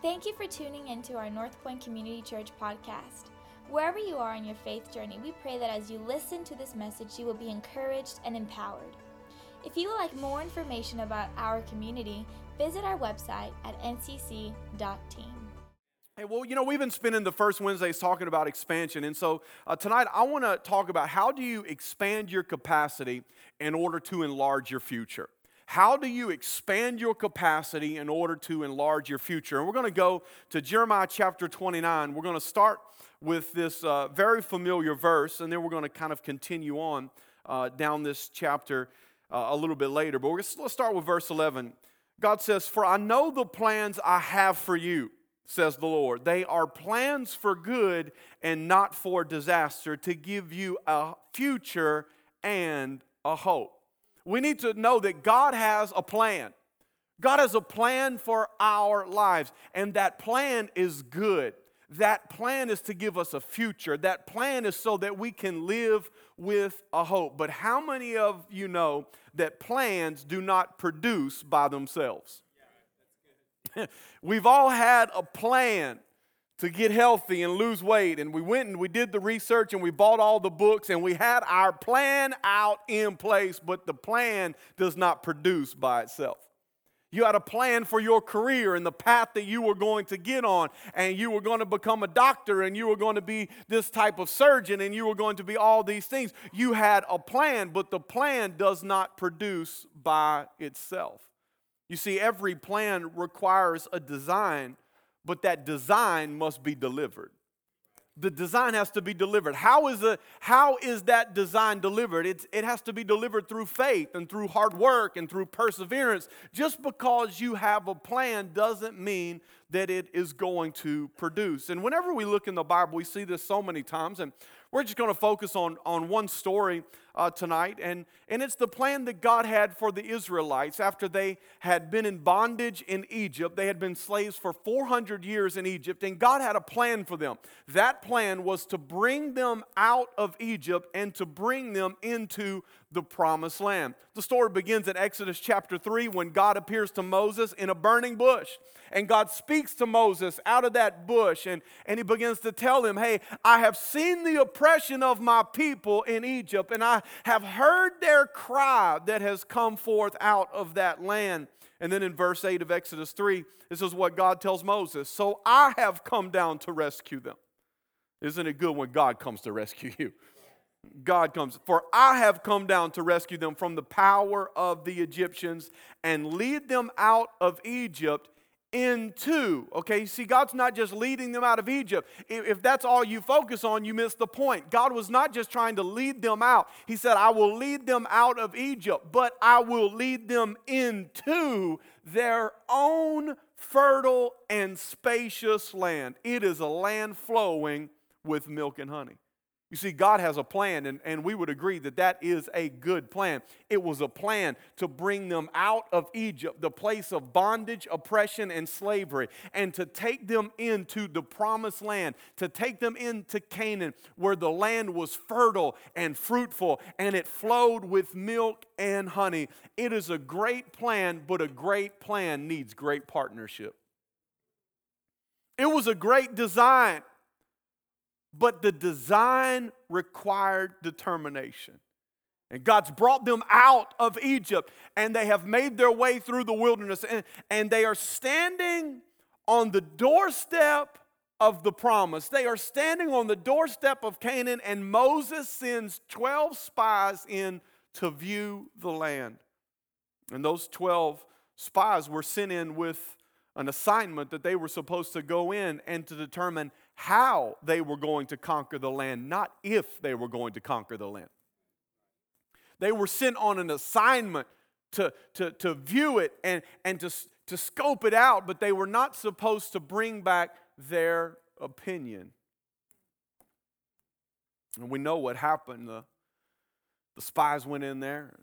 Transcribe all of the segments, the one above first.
Thank you for tuning in to our North Point Community Church podcast. Wherever you are in your faith journey, we pray that as you listen to this message, you will be encouraged and empowered. If you would like more information about our community, visit our website at ncc.team. Hey, well, you know, we've been spending the first Wednesdays talking about expansion. And so uh, tonight I want to talk about how do you expand your capacity in order to enlarge your future? How do you expand your capacity in order to enlarge your future? And we're going to go to Jeremiah chapter 29. We're going to start with this uh, very familiar verse, and then we're going to kind of continue on uh, down this chapter uh, a little bit later. But let's start with verse 11. God says, For I know the plans I have for you, says the Lord. They are plans for good and not for disaster, to give you a future and a hope we need to know that God has a plan. God has a plan for our lives, and that plan is good. That plan is to give us a future. That plan is so that we can live with a hope. But how many of you know that plans do not produce by themselves? We've all had a plan to get healthy and lose weight. And we went and we did the research and we bought all the books and we had our plan out in place, but the plan does not produce by itself. You had a plan for your career and the path that you were going to get on, and you were going to become a doctor, and you were going to be this type of surgeon, and you were going to be all these things. You had a plan, but the plan does not produce by itself. You see, every plan requires a design but that design must be delivered. The design has to be delivered. How is, the, how is that design delivered? It's, it has to be delivered through faith and through hard work and through perseverance. Just because you have a plan doesn't mean that it is going to produce. And whenever we look in the Bible, we see this so many times. And we're just going to focus on, on one story uh, tonight, and, and it's the plan that God had for the Israelites after they had been in bondage in Egypt. They had been slaves for 400 years in Egypt, and God had a plan for them. That plan was to bring them out of Egypt and to bring them into the promised land. The story begins in Exodus chapter 3 when God appears to Moses in a burning bush. And God speaks to Moses out of that bush and, and he begins to tell him, Hey, I have seen the oppression of my people in Egypt, and I have heard their cry that has come forth out of that land. And then in verse 8 of Exodus 3, this is what God tells Moses So I have come down to rescue them. Isn't it good when God comes to rescue you? God comes. For I have come down to rescue them from the power of the Egyptians and lead them out of Egypt into. Okay, see, God's not just leading them out of Egypt. If that's all you focus on, you miss the point. God was not just trying to lead them out, He said, I will lead them out of Egypt, but I will lead them into their own fertile and spacious land. It is a land flowing with milk and honey. You see, God has a plan, and, and we would agree that that is a good plan. It was a plan to bring them out of Egypt, the place of bondage, oppression, and slavery, and to take them into the promised land, to take them into Canaan, where the land was fertile and fruitful, and it flowed with milk and honey. It is a great plan, but a great plan needs great partnership. It was a great design but the design required determination. And God's brought them out of Egypt and they have made their way through the wilderness and, and they are standing on the doorstep of the promise. They are standing on the doorstep of Canaan and Moses sends 12 spies in to view the land. And those 12 spies were sent in with an assignment that they were supposed to go in and to determine how they were going to conquer the land, not if they were going to conquer the land. They were sent on an assignment to, to, to view it and, and to, to scope it out, but they were not supposed to bring back their opinion. And we know what happened. The, the spies went in there,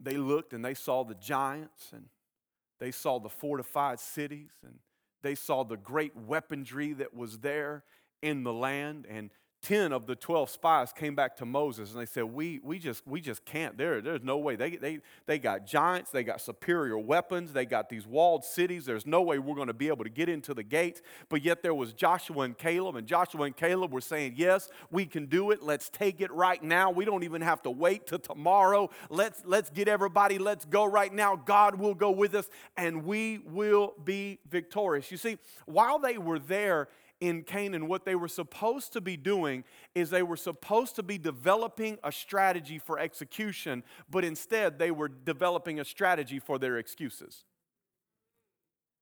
they looked and they saw the giants, and they saw the fortified cities, and they saw the great weaponry that was there in the land, and 10 of the 12 spies came back to Moses and they said, We, we, just, we just can't. There, there's no way. They, they, they got giants, they got superior weapons, they got these walled cities. There's no way we're going to be able to get into the gates. But yet there was Joshua and Caleb, and Joshua and Caleb were saying, Yes, we can do it. Let's take it right now. We don't even have to wait till tomorrow. Let's, let's get everybody, let's go right now. God will go with us and we will be victorious. You see, while they were there, in Canaan, what they were supposed to be doing is they were supposed to be developing a strategy for execution, but instead they were developing a strategy for their excuses.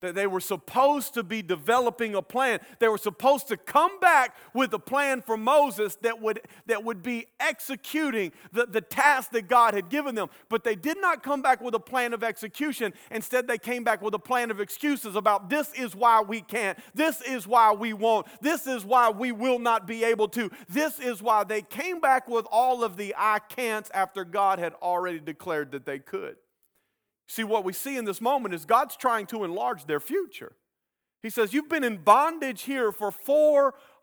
That they were supposed to be developing a plan. They were supposed to come back with a plan for Moses that would, that would be executing the, the task that God had given them. But they did not come back with a plan of execution. Instead, they came back with a plan of excuses about this is why we can't, this is why we won't, this is why we will not be able to, this is why they came back with all of the I can'ts after God had already declared that they could. See, what we see in this moment is God's trying to enlarge their future. He says, You've been in bondage here for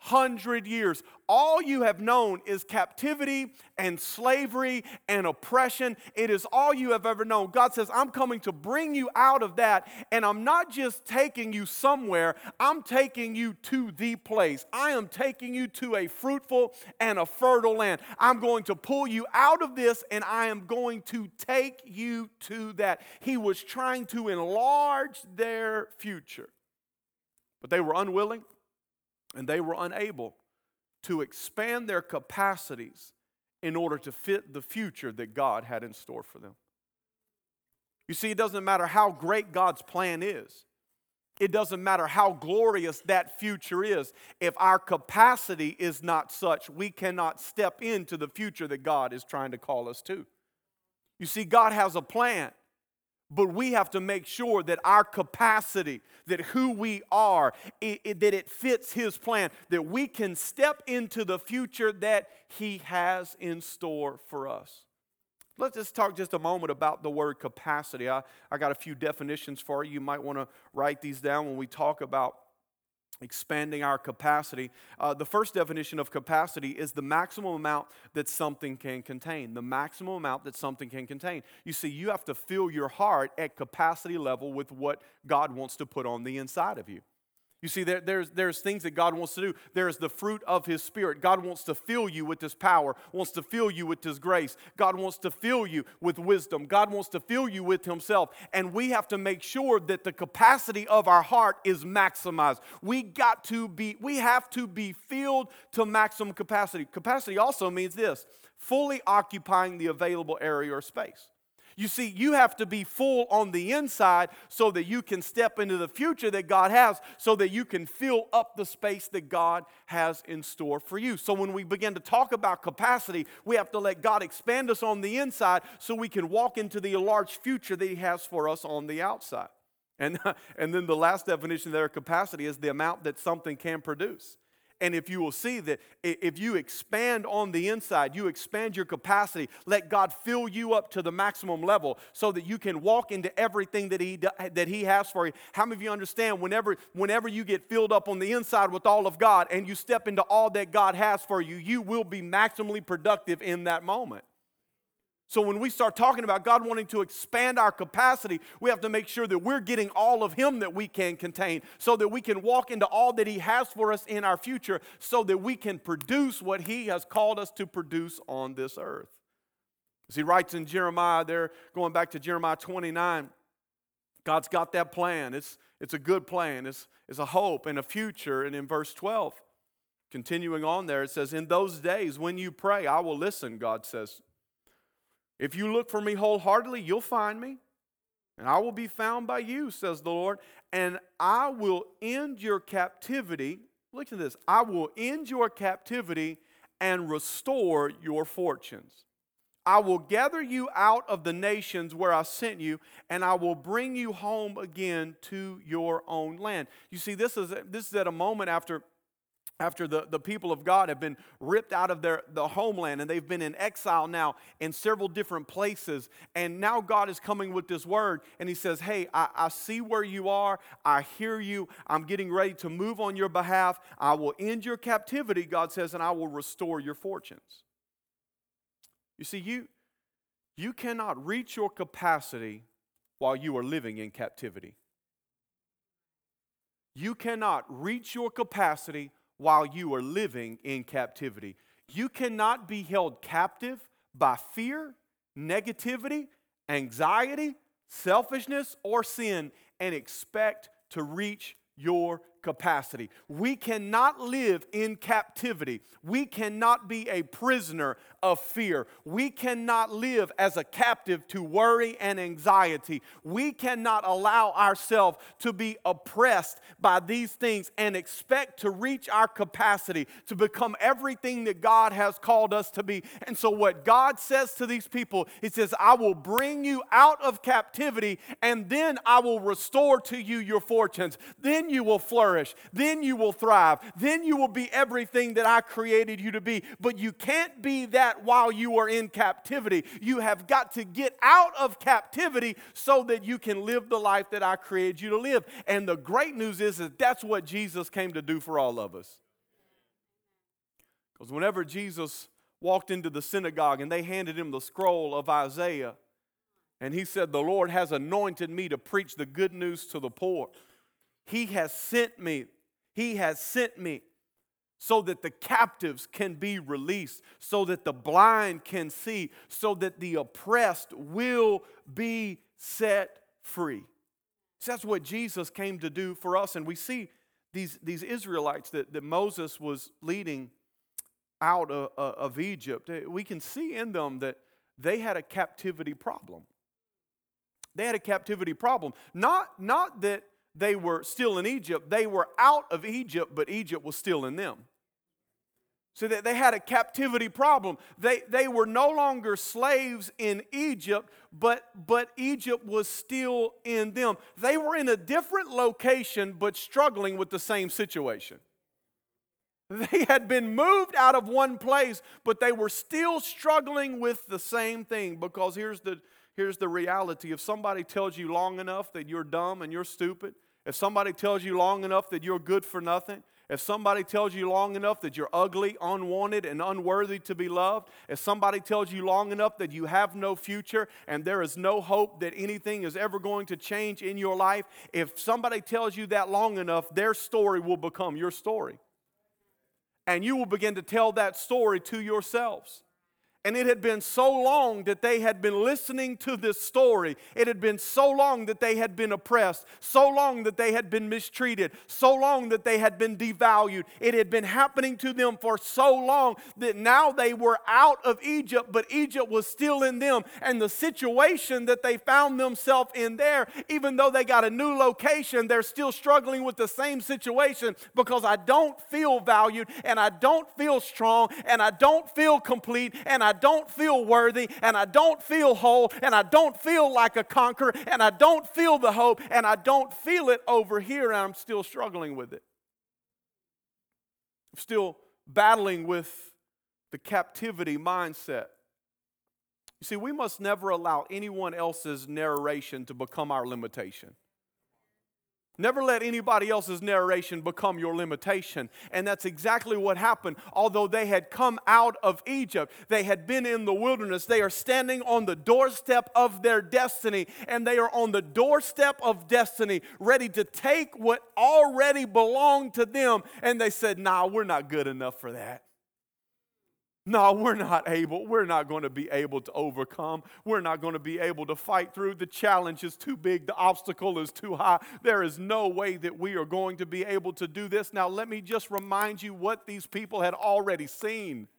400 years. All you have known is captivity and slavery and oppression. It is all you have ever known. God says, I'm coming to bring you out of that, and I'm not just taking you somewhere, I'm taking you to the place. I am taking you to a fruitful and a fertile land. I'm going to pull you out of this, and I am going to take you to that. He was trying to enlarge their future. But they were unwilling and they were unable to expand their capacities in order to fit the future that God had in store for them. You see, it doesn't matter how great God's plan is. It doesn't matter how glorious that future is. If our capacity is not such, we cannot step into the future that God is trying to call us to. You see, God has a plan. But we have to make sure that our capacity, that who we are, it, it, that it fits His plan, that we can step into the future that He has in store for us. Let's just talk just a moment about the word capacity. I, I got a few definitions for you. You might want to write these down when we talk about expanding our capacity. Uh, the first definition of capacity is the maximum amount that something can contain. The maximum amount that something can contain. You see, you have to fill your heart at capacity level with what God wants to put on the inside of you. You see, there, there's, there's things that God wants to do. There's the fruit of His Spirit. God wants to fill you with His power, wants to fill you with His grace. God wants to fill you with wisdom. God wants to fill you with Himself. And we have to make sure that the capacity of our heart is maximized. We got to be, we have to be filled to maximum capacity. Capacity also means this fully occupying the available area or space. You see, you have to be full on the inside so that you can step into the future that God has, so that you can fill up the space that God has in store for you. So, when we begin to talk about capacity, we have to let God expand us on the inside so we can walk into the enlarged future that He has for us on the outside. And, and then the last definition there capacity is the amount that something can produce. And if you will see that if you expand on the inside, you expand your capacity, let God fill you up to the maximum level so that you can walk into everything that He, that he has for you. How many of you understand whenever, whenever you get filled up on the inside with all of God and you step into all that God has for you, you will be maximally productive in that moment? So, when we start talking about God wanting to expand our capacity, we have to make sure that we're getting all of Him that we can contain so that we can walk into all that He has for us in our future so that we can produce what He has called us to produce on this earth. As He writes in Jeremiah, there, going back to Jeremiah 29, God's got that plan. It's, it's a good plan, it's, it's a hope and a future. And in verse 12, continuing on there, it says, In those days when you pray, I will listen, God says if you look for me wholeheartedly, you'll find me, and I will be found by you, says the Lord, and I will end your captivity. Look at this I will end your captivity and restore your fortunes. I will gather you out of the nations where I sent you, and I will bring you home again to your own land. You see, this is, this is at a moment after after the, the people of God have been ripped out of their the homeland and they've been in exile now in several different places. And now God is coming with this word and he says, Hey, I, I see where you are. I hear you. I'm getting ready to move on your behalf. I will end your captivity, God says, and I will restore your fortunes. You see, you you cannot reach your capacity while you are living in captivity. You cannot reach your capacity while you are living in captivity. You cannot be held captive by fear, negativity, anxiety, selfishness, or sin and expect to reach your capacity. We cannot live in captivity. We cannot be a prisoner of fear. We cannot live as a captive to worry and anxiety. We cannot allow ourselves to be oppressed by these things and expect to reach our capacity to become everything that God has called us to be. And so, what God says to these people, He says, I will bring you out of captivity and then I will restore to you your fortunes. Then you will flourish. Then you will thrive. Then you will be everything that I created you to be. But you can't be that that while you are in captivity. You have got to get out of captivity so that you can live the life that I created you to live. And the great news is that that's what Jesus came to do for all of us. Because whenever Jesus walked into the synagogue and they handed him the scroll of Isaiah, and he said, The Lord has anointed me to preach the good news to the poor. He has sent me. He has sent me so that the captives can be released, so that the blind can see, so that the oppressed will be set free. So that's what Jesus came to do for us. And we see these, these Israelites that, that Moses was leading out of, of Egypt, eh, we can see in them that they had a captivity problem. They had a captivity problem. Not, not that they were still in Egypt, they were out of Egypt, but Egypt was still in them. So that they had a captivity problem. They, they were no longer slaves in Egypt, but, but Egypt was still in them. They were in a different location, but struggling with the same situation. They had been moved out of one place, but they were still struggling with the same thing. Because here's the, here's the reality if somebody tells you long enough that you're dumb and you're stupid, if somebody tells you long enough that you're good for nothing, if somebody tells you long enough that you're ugly, unwanted, and unworthy to be loved, if somebody tells you long enough that you have no future and there is no hope that anything is ever going to change in your life, if somebody tells you that long enough, their story will become your story. And you will begin to tell that story to yourselves. And it had been so long that they had been listening to this story. It had been so long that they had been oppressed, so long that they had been mistreated, so long that they had been devalued. It had been happening to them for so long that now they were out of Egypt, but Egypt was still in them. And the situation that they found themselves in there, even though they got a new location, they're still struggling with the same situation because I don't feel valued and I don't feel strong and I don't feel complete and I I don't feel worthy and I don't feel whole and I don't feel like a conqueror and I don't feel the hope and I don't feel it over here and I'm still struggling with it. I'm still battling with the captivity mindset. You see, we must never allow anyone else's narration to become our limitation. Never let anybody else's narration become your limitation. And that's exactly what happened. Although they had come out of Egypt, they had been in the wilderness, they are standing on the doorstep of their destiny. And they are on the doorstep of destiny, ready to take what already belonged to them. And they said, Nah, we're not good enough for that. No, we're not able. We're not going to be able to overcome. We're not going to be able to fight through. The challenge is too big. The obstacle is too high. There is no way that we are going to be able to do this. Now, let me just remind you what these people had already seen.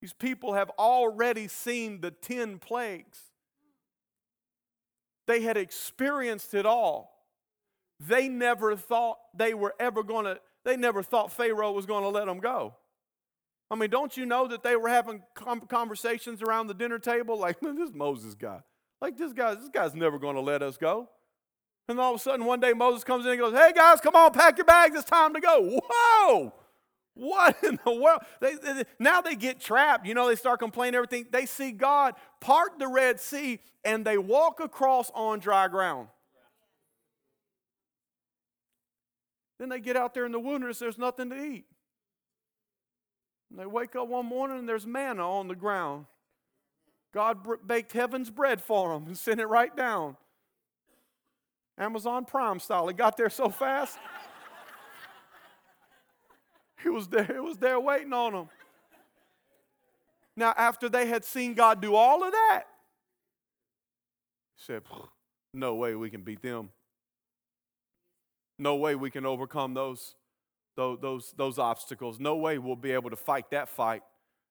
These people have already seen the 10 plagues, they had experienced it all. They never thought they were ever going to they never thought Pharaoh was going to let them go. I mean, don't you know that they were having conversations around the dinner table like this Moses guy? Like this guy, this guy's never going to let us go. And all of a sudden, one day Moses comes in and goes, Hey guys, come on, pack your bags, it's time to go. Whoa! What in the world? They, they, now they get trapped. You know, they start complaining everything. They see God part the Red Sea and they walk across on dry ground. Then they get out there in the wilderness, there's nothing to eat. And they wake up one morning and there's manna on the ground. God baked heaven's bread for them and sent it right down. Amazon Prime style. It got there so fast. it was there, it was there waiting on them. Now, after they had seen God do all of that, he said, No way we can beat them. No way we can overcome those, those, those, those obstacles. No way we'll be able to fight that fight.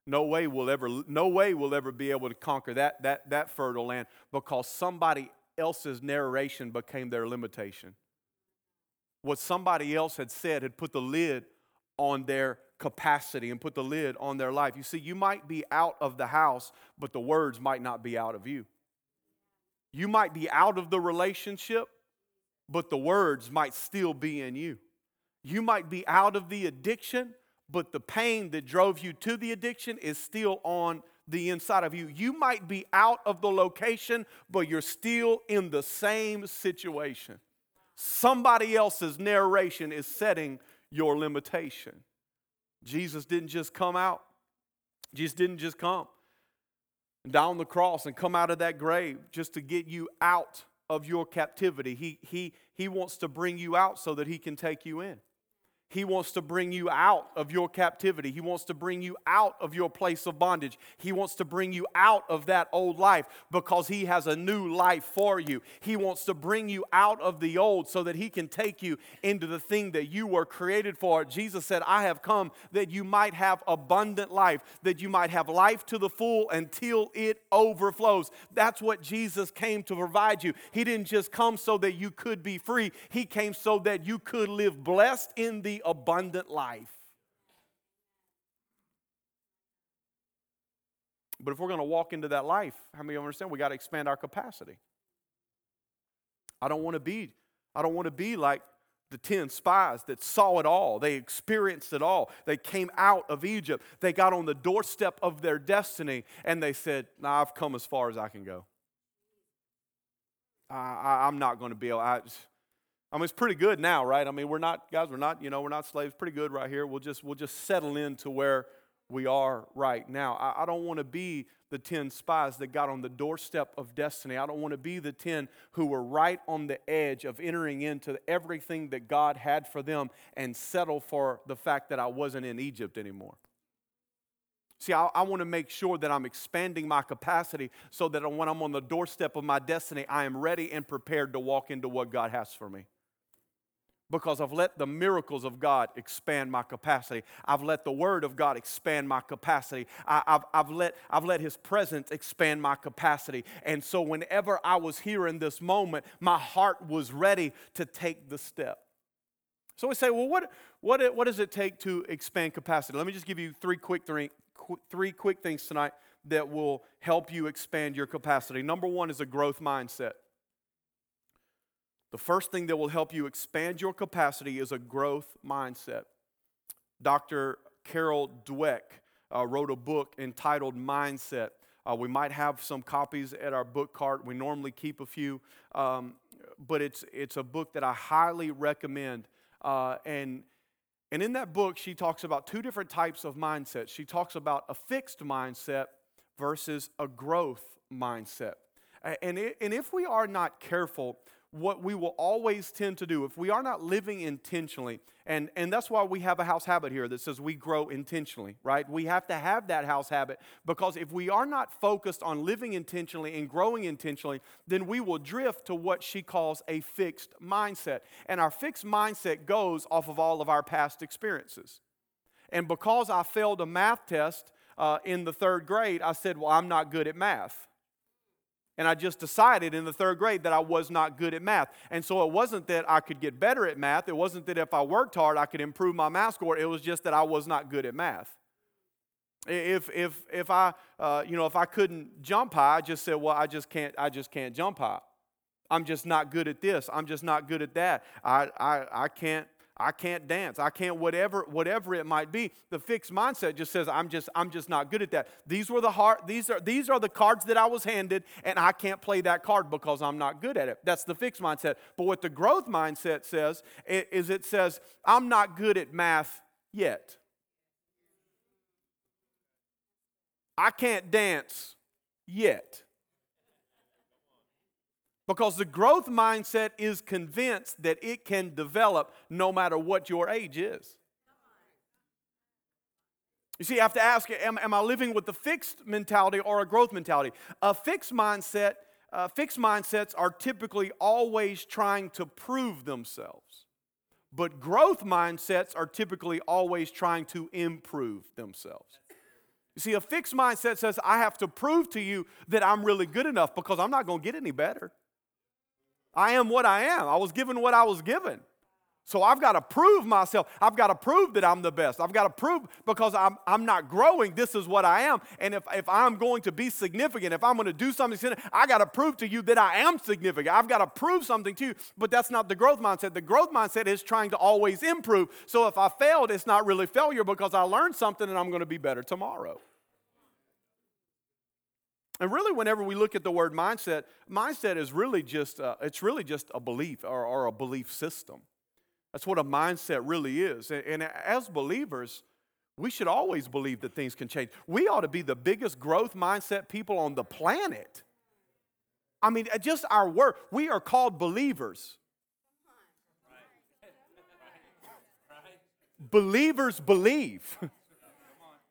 No way we'll ever, no way we'll ever be able to conquer that, that, that fertile land because somebody else's narration became their limitation. What somebody else had said had put the lid on their capacity and put the lid on their life. You see, you might be out of the house, but the words might not be out of you. You might be out of the relationship, but the words might still be in you. You might be out of the addiction, but the pain that drove you to the addiction is still on the inside of you. You might be out of the location, but you're still in the same situation. Somebody else's narration is setting your limitation. Jesus didn't just come out, Jesus didn't just come down the cross and come out of that grave just to get you out of your captivity. He, he, he wants to bring you out so that he can take you in. He wants to bring you out of your captivity. He wants to bring you out of your place of bondage. He wants to bring you out of that old life because He has a new life for you. He wants to bring you out of the old so that He can take you into the thing that you were created for. Jesus said, I have come that you might have abundant life, that you might have life to the full until it overflows. That's what Jesus came to provide you. He didn't just come so that you could be free, He came so that you could live blessed in abundant life. But if we're going to walk into that life, how many of you understand? We got to expand our capacity. I don't want to be, I don't want to be like the 10 spies that saw it all. They experienced it all. They came out of Egypt. They got on the doorstep of their destiny and they said, nah, I've come as far as I can go. I, am not going to be able, I, I mean, it's pretty good now, right? I mean, we're not, guys, we're not, you know, we're not slaves. Pretty good right here. We'll just, we'll just settle into where we are right now. I, I don't want to be the 10 spies that got on the doorstep of destiny. I don't want to be the 10 who were right on the edge of entering into everything that God had for them and settle for the fact that I wasn't in Egypt anymore. See, I, I want to make sure that I'm expanding my capacity so that when I'm on the doorstep of my destiny, I am ready and prepared to walk into what God has for me because I've let the miracles of God expand my capacity. I've let the Word of God expand my capacity. I, have I've, let, I've let His presence expand my capacity. And so, whenever I was here in this moment, my heart was ready to take the step. So, we say, well, what, what, what does it take to expand capacity? Let me just give you three quick, three, three quick things tonight that will help you expand your capacity. Number one is a growth mindset. The first thing that will help you expand your capacity is a growth mindset. Dr. Carol Dweck uh, wrote a book entitled Mindset. Uh, we might have some copies at our book cart. We normally keep a few, um, but it's, it's a book that I highly recommend. Uh, and, and in that book, she talks about two different types of mindsets. She talks about a fixed mindset versus a growth mindset. And, and if we are not careful, what we will always tend to do. If we are not living intentionally and, and that's why we have a house habit here that says we grow intentionally right? We have to have that house habit because if we are not focused on living intentionally and growing intentionally then we will drift to what she calls a fixed mindset. And our fixed mindset goes off of all of our past experiences. And because i failed a math test uh, in the third grade i said well i'm not good at math and I just decided in the third grade that I was not good at math. And so it wasn't that I could get better at math. It wasn't that if I worked hard, I could improve my math score. It was just that I was not good at math. If, if, if I, uh, you know, if I couldn't jump high, I just said, well, I just can't, I just can't jump high. I'm just not good at this. I'm just not good at that. I, I, I can't I can't dance. I can't whatever whatever it might be. The fixed mindset just says I'm just I'm just not good at that. These were the hard these are these are the cards that I was handed and I can't play that card because I'm not good at it. That's the fixed mindset. But what the growth mindset says is it says I'm not good at math yet. I can't dance yet. Because the growth mindset is convinced that it can develop no matter what your age is. You see, I have to ask am, am I living with a fixed mentality or a growth mentality? A fixed mindset, uh, fixed mindsets are typically always trying to prove themselves. But growth mindsets are typically always trying to improve themselves. You see, a fixed mindset says, I have to prove to you that I'm really good enough because I'm not going to get any better. I am what I am. I was given what I was given. So I've got to prove myself. I've got to prove that I'm the best. I've got to prove because I'm, I'm not growing. This is what I am. And if, if I'm going to be significant, if I'm going to do something, I got to prove to you that I am significant. I've got to prove something to you. But that's not the growth mindset. The growth mindset is trying to always improve. So if I failed, it's not really failure because I learned something and I'm going to be better tomorrow. And really, whenever we look at the word mindset, mindset is really just uh, it's really just a belief or, or, a belief system. That's what a mindset really is. And, and as believers, we should always believe that things can change. We ought to be the biggest growth mindset people on the planet. I mean, just our work. We are called believers. Believers believe.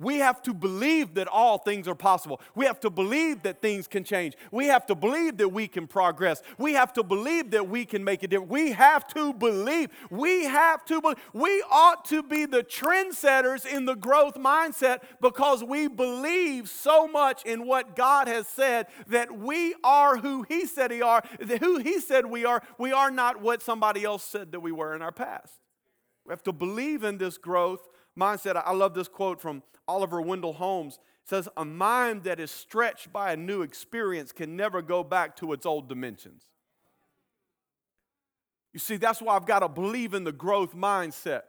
We have to believe that all things are possible. We have to believe that things can change. We have to believe that we can progress. We have to believe that we can make a difference. We have to believe. We have to believe. We ought to be the trendsetters in the growth mindset because we believe so much in what God has said that we are who He said we are, who He said we are. We are not what somebody else said that we were in our past. We have to believe in this growth mindset. I love this quote from Oliver Wendell Holmes. It says, A mind that is stretched by a new experience can never go back to its old dimensions. You see, that's why I've got to believe in the growth mindset.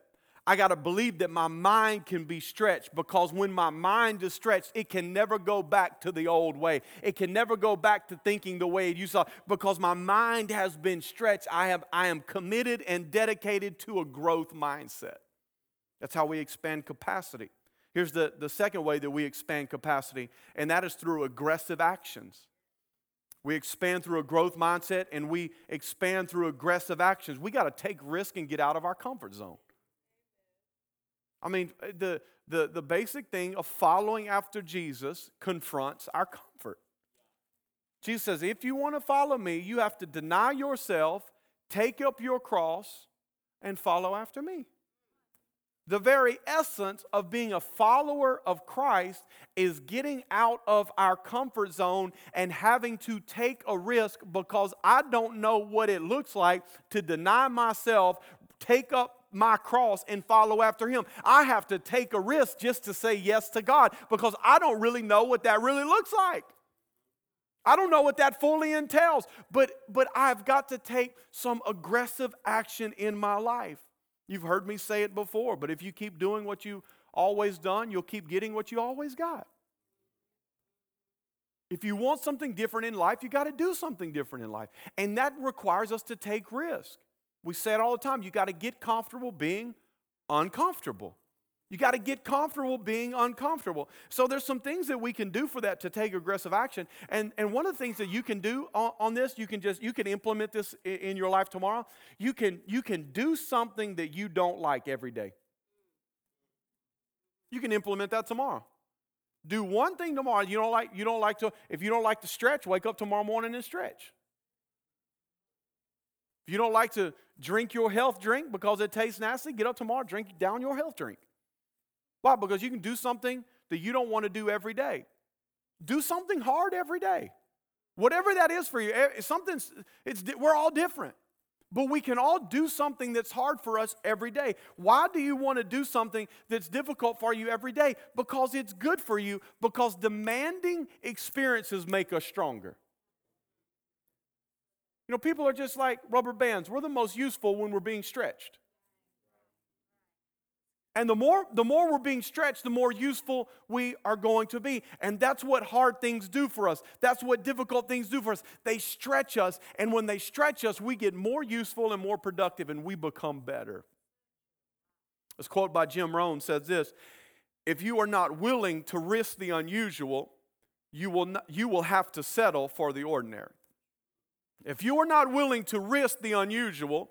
I got to believe that my mind can be stretched because when my mind is stretched, it can never go back to the old way. It can never go back to thinking the way it used to. Because my mind has been stretched, I, have, I am committed and dedicated to a growth mindset. That's how we expand capacity. Here's the, the second way that we expand capacity, and that is through aggressive actions. We expand through a growth mindset and we expand through aggressive actions. We got to take risk and get out of our comfort zone. I mean, the, the, the basic thing of following after Jesus confronts our comfort. Jesus says, if you want to follow me, you have to deny yourself, take up your cross, and follow after me. The very essence of being a follower of Christ is getting out of our comfort zone and having to take a risk because I don't know what it looks like to deny myself, take up my cross and follow after him. I have to take a risk just to say yes to God because I don't really know what that really looks like. I don't know what that fully entails, but but I've got to take some aggressive action in my life. You've heard me say it before, but if you keep doing what you always done, you'll keep getting what you always got. If you want something different in life, you got to do something different in life. And that requires us to take risk. We say it all the time you got to get comfortable being uncomfortable. You got to get comfortable being uncomfortable. So there's some things that we can do for that to take aggressive action. And, and one of the things that you can do on, on this, you can just you can implement this in, in your life tomorrow. You can you can do something that you don't like every day. You can implement that tomorrow. Do one thing tomorrow. You don't like you don't like to if you don't like to stretch, wake up tomorrow morning and stretch. If you don't like to drink your health drink because it tastes nasty, get up tomorrow, drink down your health drink. Why? Because you can do something that you don't want to do every day. Do something hard every day. Whatever that is for you, eh, something, it's, we're all different. But we can all do something that's hard for us every day. Why do you want to do something that's difficult for you every day? Because it's good for you, because demanding experiences make us stronger. You know, people are just like rubber bands. We're the most useful when we're being stretched. And the more, the more we're being stretched, the more useful we are going to be. And that's what hard things do for us. That's what difficult things do for us. They stretch us. And when they stretch us, we get more useful and more productive and we become better. This quote by Jim Rohn says this If you are not willing to risk the unusual, you will, not, you will have to settle for the ordinary. If you are not willing to risk the unusual,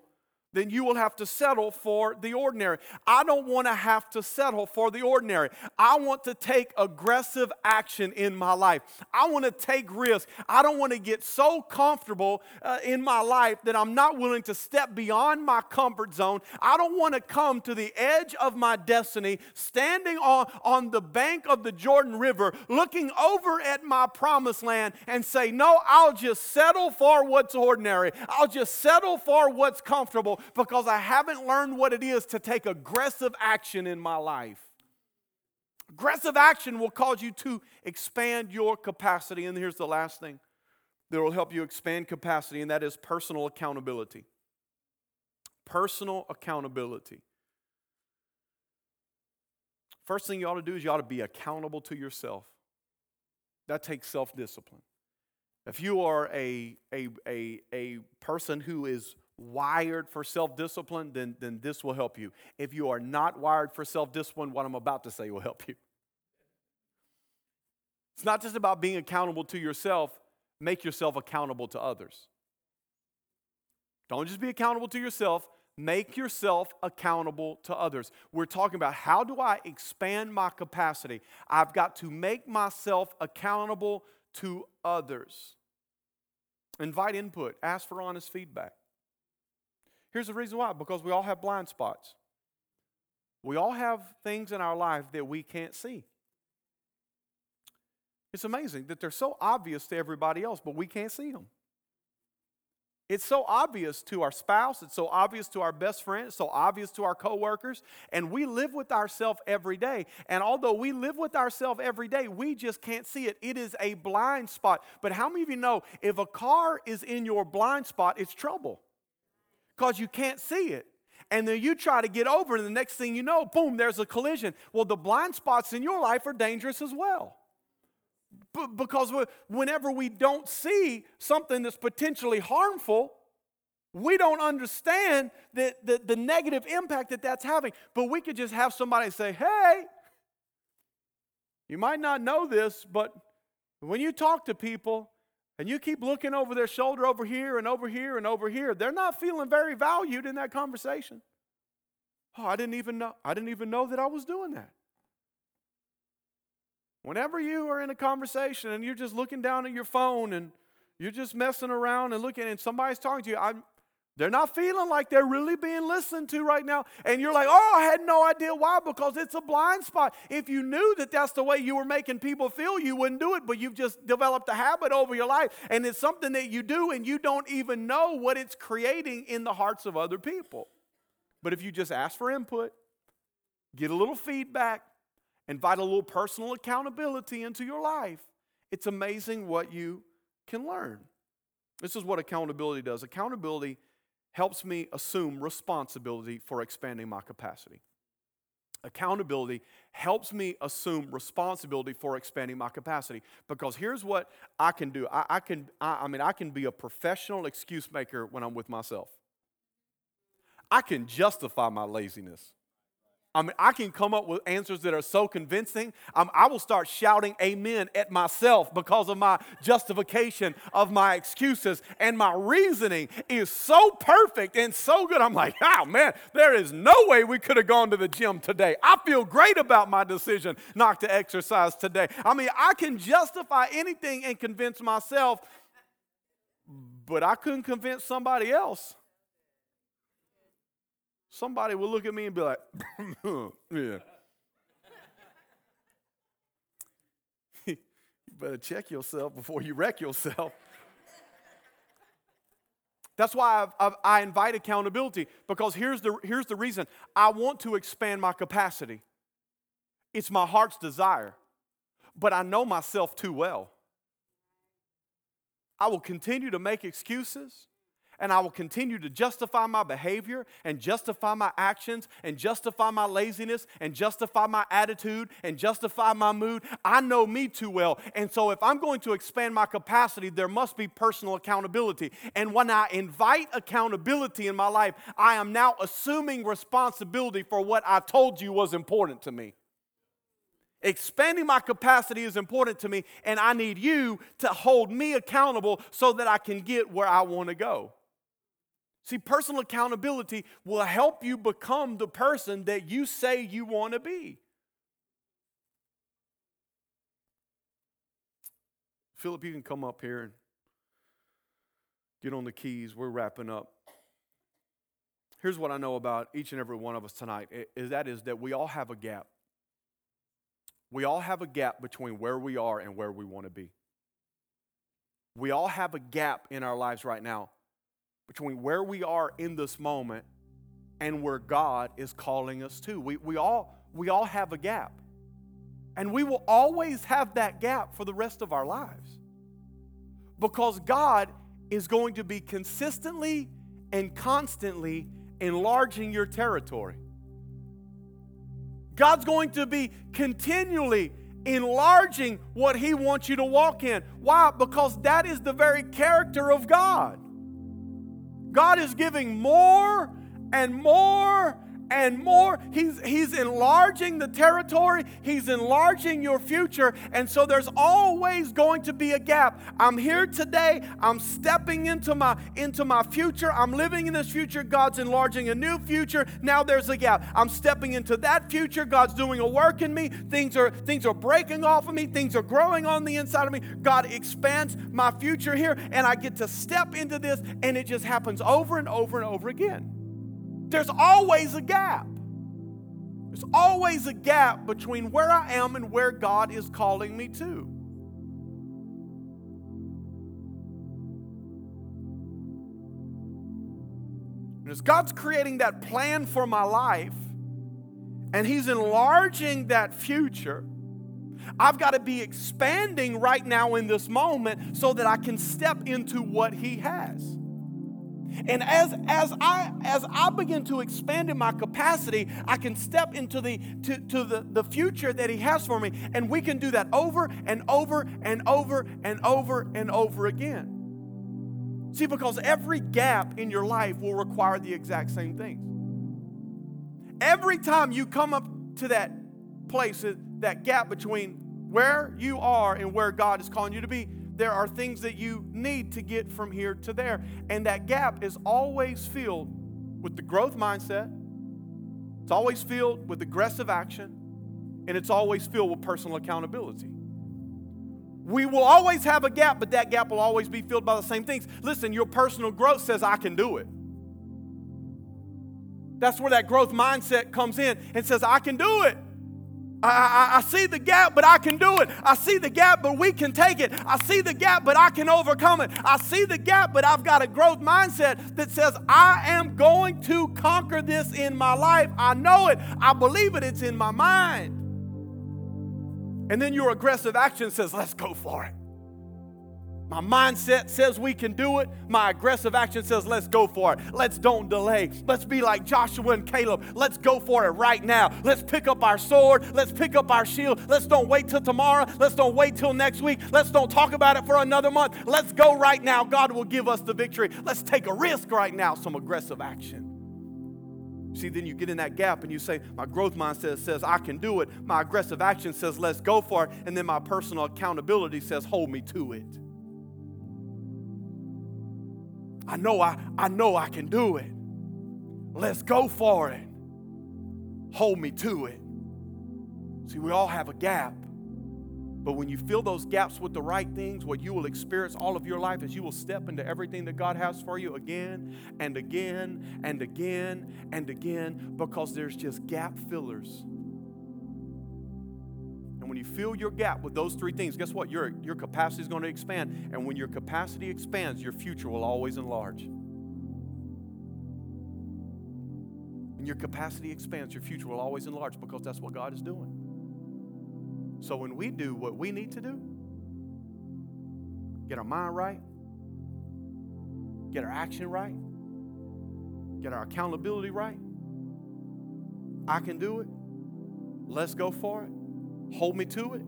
then you will have to settle for the ordinary. I don't want to have to settle for the ordinary. I want to take aggressive action in my life. I want to take risks. I don't want to get so comfortable uh, in my life that I'm not willing to step beyond my comfort zone. I don't want to come to the edge of my destiny, standing on, on the bank of the Jordan River, looking over at my promised land and say, No, I'll just settle for what's ordinary. I'll just settle for what's comfortable because I haven't learned what it is to take aggressive action in my life. Aggressive action will cause you to expand your capacity. And here's the last thing that will help you expand capacity, and that is personal accountability. Personal accountability. First thing you ought to do is you ought to be accountable to yourself. That takes self discipline. If you are a, a, a, a person who is wired for self discipline, then, then this will help you. If you are not wired for self discipline, what I'm about to say will help you. It's not just about being accountable to yourself, make yourself accountable to others. Don't just be accountable to yourself, make yourself accountable to others. We're talking about how do I expand my capacity? I've got to make myself accountable to others. Invite input, ask for honest feedback. Here's the reason why because we all have blind spots. We all have things in our life that we can't see. It's amazing that they're so obvious to everybody else, but we can't see them. It's so obvious to our spouse, it's so obvious to our best friend, it's so obvious to our coworkers, and we live with ourselves every day. And although we live with ourselves every day, we just can't see it. It is a blind spot. But how many of you know if a car is in your blind spot, it's trouble? Because you can't see it. And then you try to get over, and the next thing you know, boom, there's a collision. Well, the blind spots in your life are dangerous as well. B- because whenever we don't see something that's potentially harmful, we don't understand the, the, the negative impact that that's having. But we could just have somebody say, hey, you might not know this, but when you talk to people, and you keep looking over their shoulder over here and over here and over here, they're not feeling very valued in that conversation. Oh, I didn't even know. I didn't even know that I was doing that. Whenever you are in a conversation and you're just looking down at your phone and you're just messing around and looking and somebody's talking to you, I'm, they're not feeling like they're really being listened to right now. And you're like, oh, I had no idea why, because it's a blind spot. If you knew that that's the way you were making people feel, you wouldn't do it, but you've just developed a habit over your life. And it's something that you do, and you don't even know what it's creating in the hearts of other people. But if you just ask for input, get a little feedback, invite a little personal accountability into your life, it's amazing what you can learn. This is what accountability does. Accountability helps me assume responsibility for expanding my capacity. Accountability helps me assume responsibility for expanding my capacity because here's what I can do. I, I can, I, I mean, I can be a professional excuse maker when I'm with myself. I can justify my laziness. I mean, I can come up with answers that are so convincing. Um, I will start shouting amen at myself because of my justification of my excuses. And my reasoning is so perfect and so good. I'm like, oh man, there is no way we could have gone to the gym today. I feel great about my decision not to exercise today. I mean, I can justify anything and convince myself, but I couldn't convince somebody else somebody will look at me and be like, yeah. you better check yourself before you wreck yourself. That's why I've, I've, i invite accountability because here's the, here's the reason I want to expand my capacity. It's my heart's desire, but I know myself too well. I will continue to make excuses. And I will continue to justify my behavior and justify my actions and justify my laziness and justify my attitude and justify my mood. I know me too well. And so, if I'm going to expand my capacity, there must be personal accountability. And when I invite accountability in my life, I am now assuming responsibility for what I told you was important to me. Expanding my capacity is important to me, and I need you to hold me accountable so that I can get where I want to go. See, personal accountability will help you become the person that you say you want to be. Philip, you can come up here and get on the keys. We're wrapping up. Here's what I know about each and every one of us tonight is that is that we all have a gap. We all have a gap between where we are and where we want to be. We all have a gap in our lives right now between where we are in this moment and where God is calling us to. We, we, all, we all have a gap. And we will always have that gap for the rest of our lives. Because God is going to be consistently and constantly enlarging your territory. God's going to be continually enlarging what He wants you to walk in. Why? Because that is the very character of God. God is giving more and more and more. He's, he's enlarging the territory, He's enlarging your future. And so there's always going to be a gap. I'm here today. I'm stepping into my, into my future. I'm living in this future. God's enlarging a new future. Now there's a gap. I'm stepping into that future. God's doing a work in me. Things are, things are breaking off of me. Things are growing on the inside of me. God expands my future here, and I get to step into this, and it just happens over and over and over again. There's always a gap. There's always a gap between where I am and where God is calling me to. And as God's creating that plan for my life, and He's enlarging that future, I've got to be expanding right now in this moment so that I can step into what He has. And as, as, I, as I begin to expand in my capacity, I can step into the, to, to the, the future that He has for me. And we can do that over and over and over and over and over again. See, because every gap in your life will require the exact same things. Every time you come up to that place, that gap between where you are and where God is calling you to be, there are things that you need to get from here to there. And that gap is always filled with the growth mindset, it's always filled with aggressive action, and it's always filled with personal accountability. We will always have a gap, but that gap will always be filled by the same things. Listen, your personal growth says, I can do it. That's where that growth mindset comes in and says, I can do it. I, I, I, see the gap, but I can do it. I see the gap, but we can take it. I see the gap, but I can overcome it. I see the gap, but I've got a growth mindset that says, I am going to conquer this in my life. I know it. I believe it. It's in my mind. And then your aggressive action says, let's go for it. My mindset says we can do it. My aggressive action says let's go for it. Let's don't delay. Let's be like Joshua and Caleb. Let's go for it right now. Let's pick up our sword. Let's pick up our shield. Let's don't wait till tomorrow. Let's don't wait till next week. Let's don't talk about it for another month. Let's go right now. God will give us the victory. Let's take a risk right now, some aggressive action. See, then you get in that gap and you say, My growth mindset says I can do it. My aggressive action says let's go for it. And then my personal accountability says hold me to it. I know I, I know I can do it. Let's go for it. Hold me to it. See, we all have a gap. But when you fill those gaps with the right things, what you will experience all of your life is you will step into everything that God has for you again and again and again and again because there's just gap fillers when you fill your gap with those three things, guess what? Your, your capacity is going to expand. And when your capacity expands, your future will always enlarge. And your capacity expands, your future will always enlarge because that's what God is doing. So when we do what we need to do, get our mind right, get our action right, get our accountability right. I can do it. Let's go for it. Hold me to it.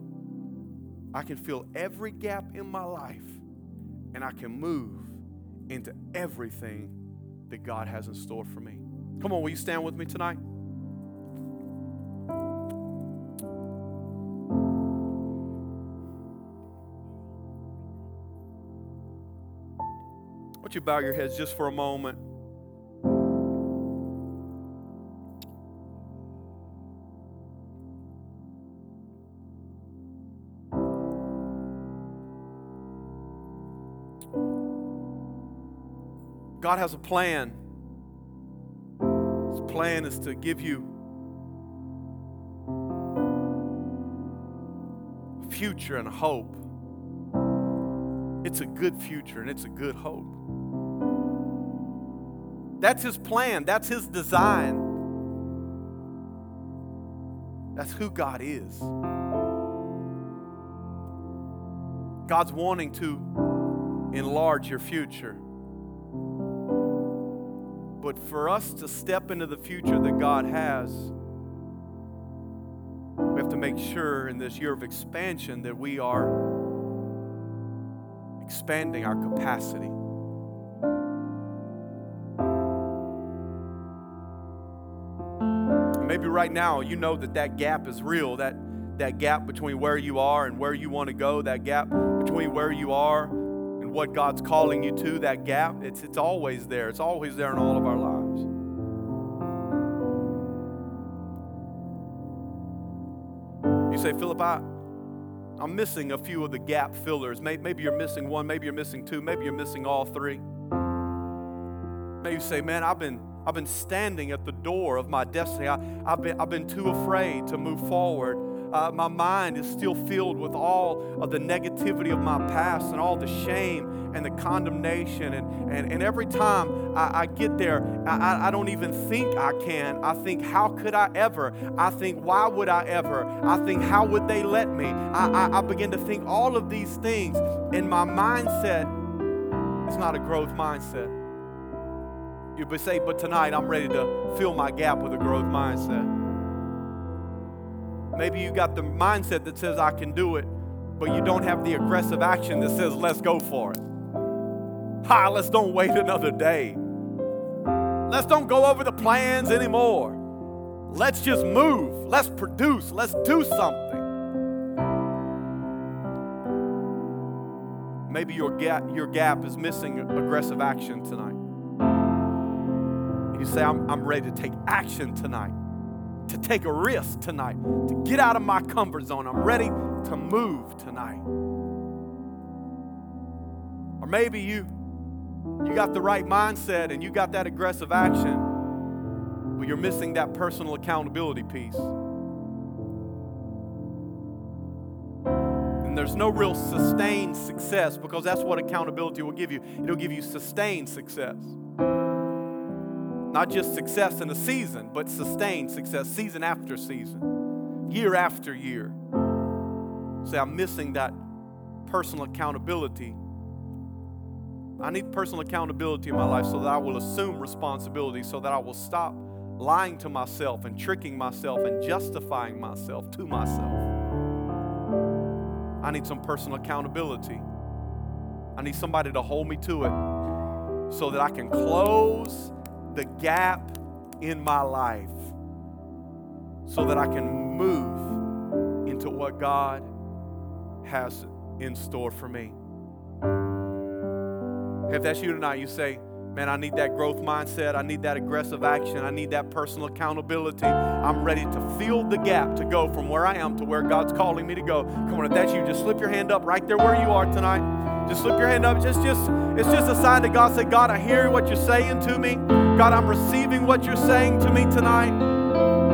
I can fill every gap in my life and I can move into everything that God has in store for me. Come on, will you stand with me tonight? Why don't you bow your heads just for a moment? God has a plan. His plan is to give you a future and a hope. It's a good future and it's a good hope. That's His plan, that's His design. That's who God is. God's wanting to enlarge your future. But for us to step into the future that God has, we have to make sure in this year of expansion that we are expanding our capacity. Maybe right now you know that that gap is real, that, that gap between where you are and where you want to go, that gap between where you are what God's calling you to, that gap, it's, it's always there. It's always there in all of our lives. You say, Philip, I, I'm missing a few of the gap fillers. Maybe you're missing one, maybe you're missing two, maybe you're missing all three. Maybe you say, man, I've been I've been standing at the door of my destiny. I, have been, I've been too afraid to move forward. Uh, my mind is still filled with all of the negativity of my past and all the shame and the condemnation. And, and, and every time I, I get there, I, I don't even think I can. I think, how could I ever? I think, why would I ever? I think, how would they let me? I, I, I begin to think all of these things, and my mindset is not a growth mindset. You would say, but tonight I'm ready to fill my gap with a growth mindset. Maybe you got the mindset that says, I can do it, but you don't have the aggressive action that says, let's go for it. Hi, let's don't wait another day. Let's don't go over the plans anymore. Let's just move. Let's produce. Let's do something. Maybe your gap, your gap is missing aggressive action tonight you say, I'm, I'm ready to take action tonight, to take a risk tonight, to get out of my comfort zone. I'm ready to move tonight. Or maybe you you got the right mindset and you got that aggressive action, but you're missing that personal accountability piece. And there's no real sustained success because that's what accountability will give you. It'll give you sustained success. Not just success in a season, but sustained success, season after season, year after year. Say, I'm missing that personal accountability. I need personal accountability in my life so that I will assume responsibility, so that I will stop lying to myself and tricking myself and justifying myself to myself. I need some personal accountability. I need somebody to hold me to it so that I can close the gap in my life so that I can move into what God has in store for me. If that's you tonight, you say, Man, I need that growth mindset. I need that aggressive action. I need that personal accountability. I'm ready to fill the gap to go from where I am to where God's calling me to go. Come on, if that's you, just slip your hand up right there where you are tonight. Just slip your hand up. Just, just, it's just a sign that God said, God, I hear what you're saying to me. God, I'm receiving what you're saying to me tonight.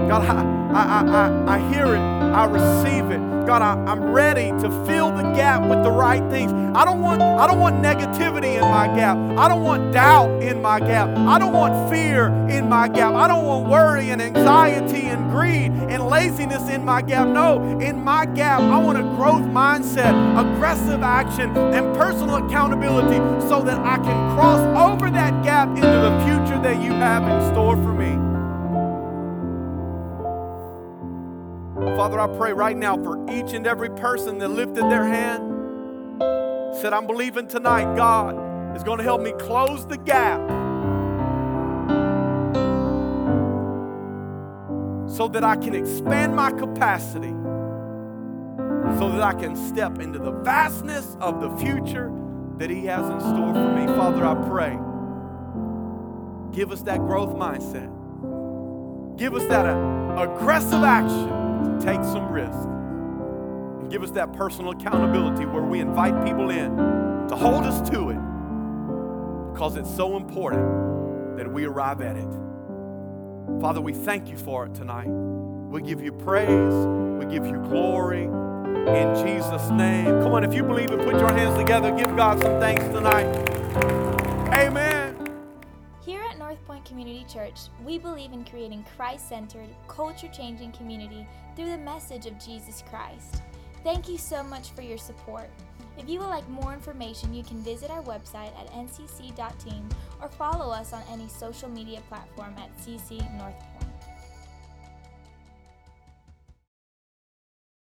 God, I, I, I, I hear it. I receive it. God, I, I'm ready to fill the gap with the right things. I don't want I don't want negativity in my gap. I don't want doubt in my gap. I don't want fear in my gap. I don't want worry and anxiety and greed and laziness in my gap. No, in my gap, I want a growth mindset, aggressive action, and personal accountability so that I can cross over that gap into the future that you have in store for me. Father, I pray right now for each and every person that lifted their hand, said, I'm believing tonight God is going to help me close the gap so that I can expand my capacity, so that I can step into the vastness of the future that He has in store for me. Father, I pray, give us that growth mindset, give us that uh, aggressive action take some risk, and give us that personal accountability where we invite people in to hold us to it because it's so important that we arrive at it. Father, we thank you for it tonight. We give you praise, we give you glory in Jesus' name. Come on, if you believe it, put your hands together. Give God some thanks tonight. Amen. Community Church, we believe in creating Christ centered, culture changing community through the message of Jesus Christ. Thank you so much for your support. If you would like more information, you can visit our website at ncc.team or follow us on any social media platform at CC North Point.